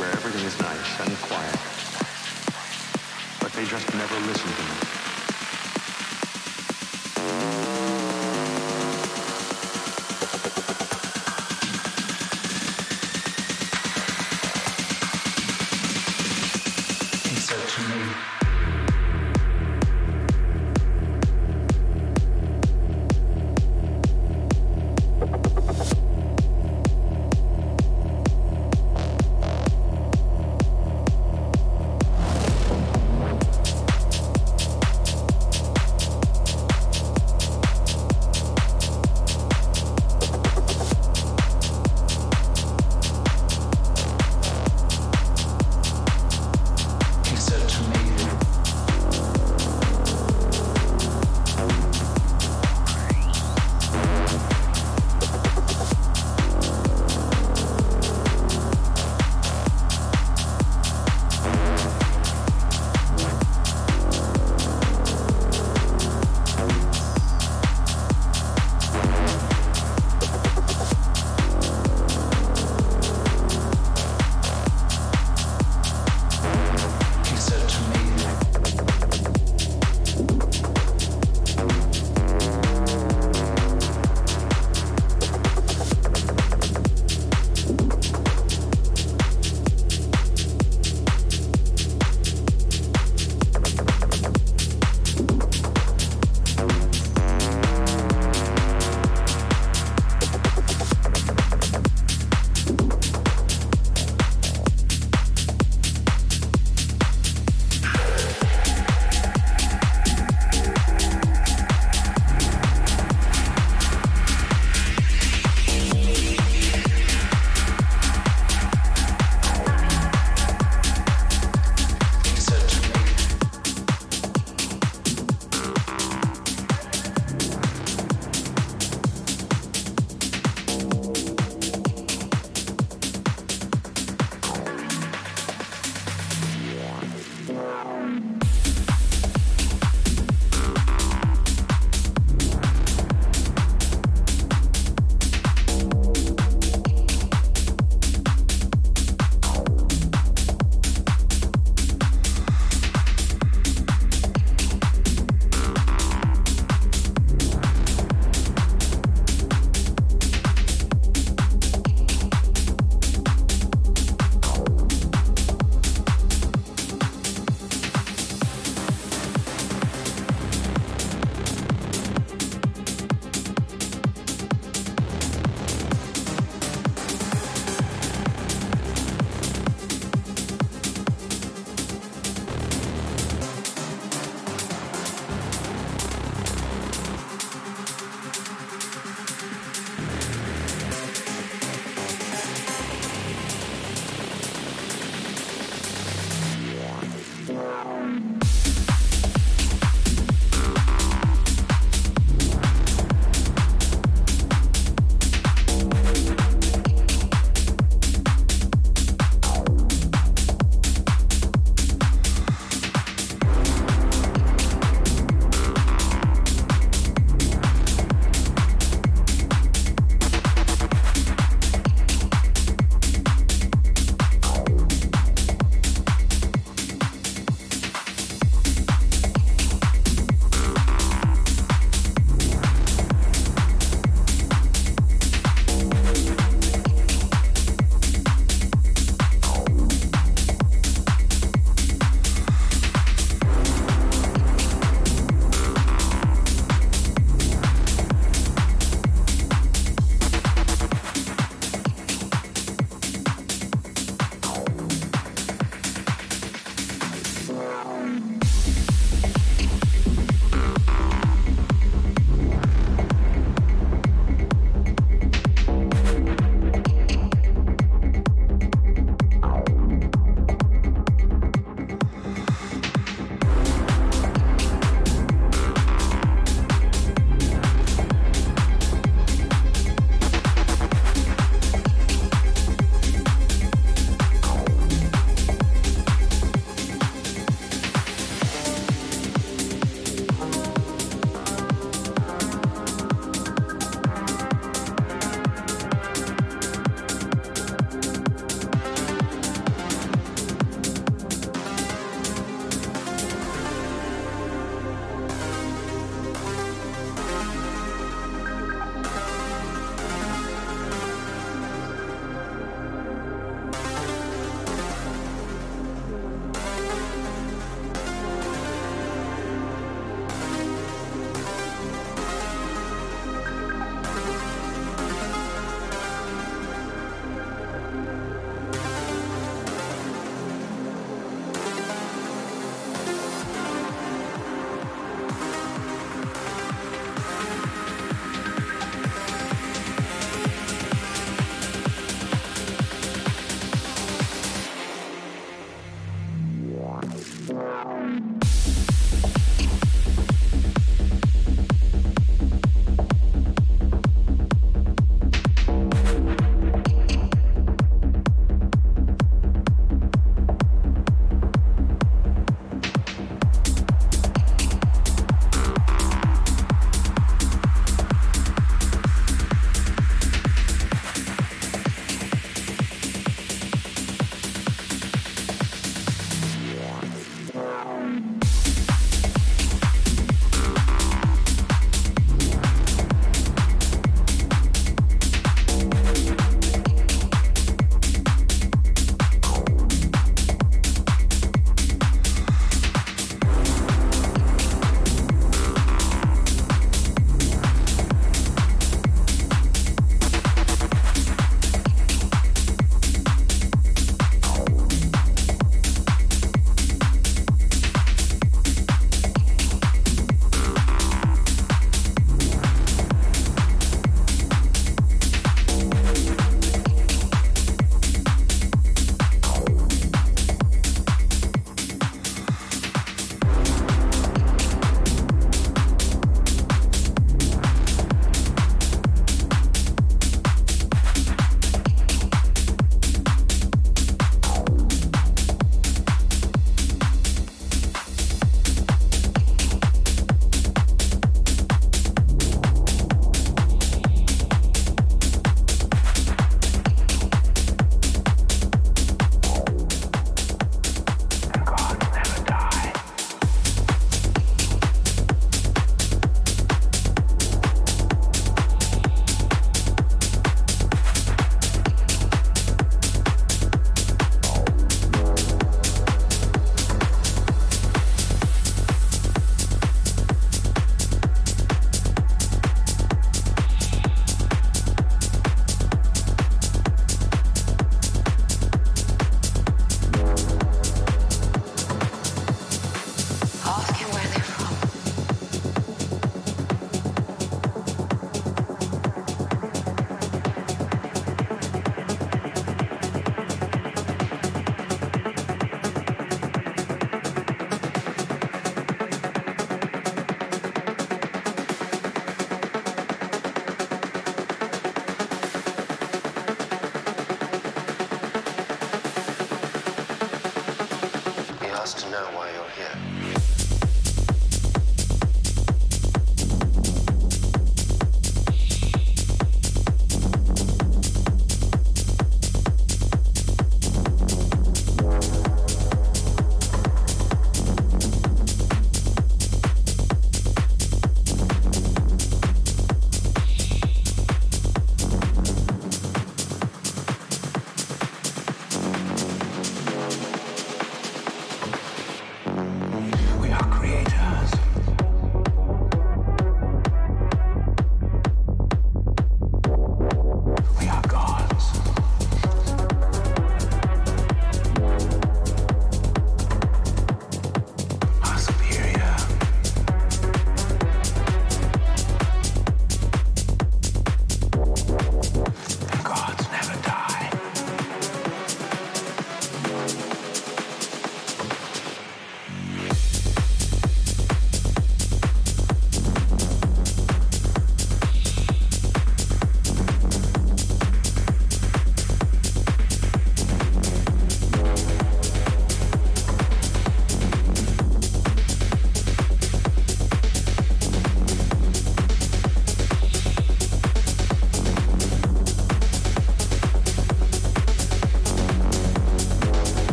where everything is nice and quiet. But they just never listen to me.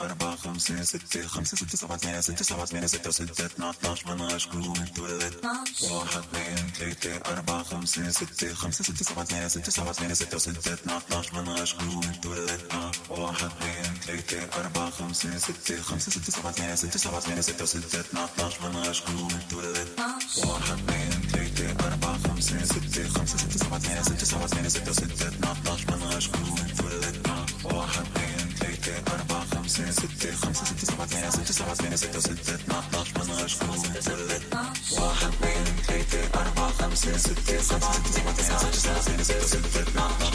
أربعة خمسة ستة خمسة ستة سبعة ثمانية ستة سبعة ثمانية ستة ستة اثنا اتناش مناش جوا تولدنا واحد اثنين ثلاثة أربعة خمسة ستة خمسة ستة سبعة ثمانية ستة سبعة ثمانية ستة ستة اثنا اتناش مناش جوا تولدنا واحد اثنين ثلاثة أربعة خمسة ستة خمسة ستة سبعة ثمانية ستة سبعة ثمانية ستة ستة اثنا اتناش مناش جوا تولدنا واحد اثنين ثلاثة أربعة خمسة ستة خمسة ستة سبعة ثمانية ستة سبعة ثمانية ستة ستة اثنا اتناش مناش جوا تولدنا واحد أربعة خمسة ستة خمسة ستة سبعة ثمانية ستة سبعة ثمانية ستة ستة اثنا اتناش مناش جوا تولدنا واحد اثنين ثلاثة أربعة خمسة ستة خمسة ستة سبعة ثمانية ستة سبعة ثمانية ستة ستة اثنا اتناش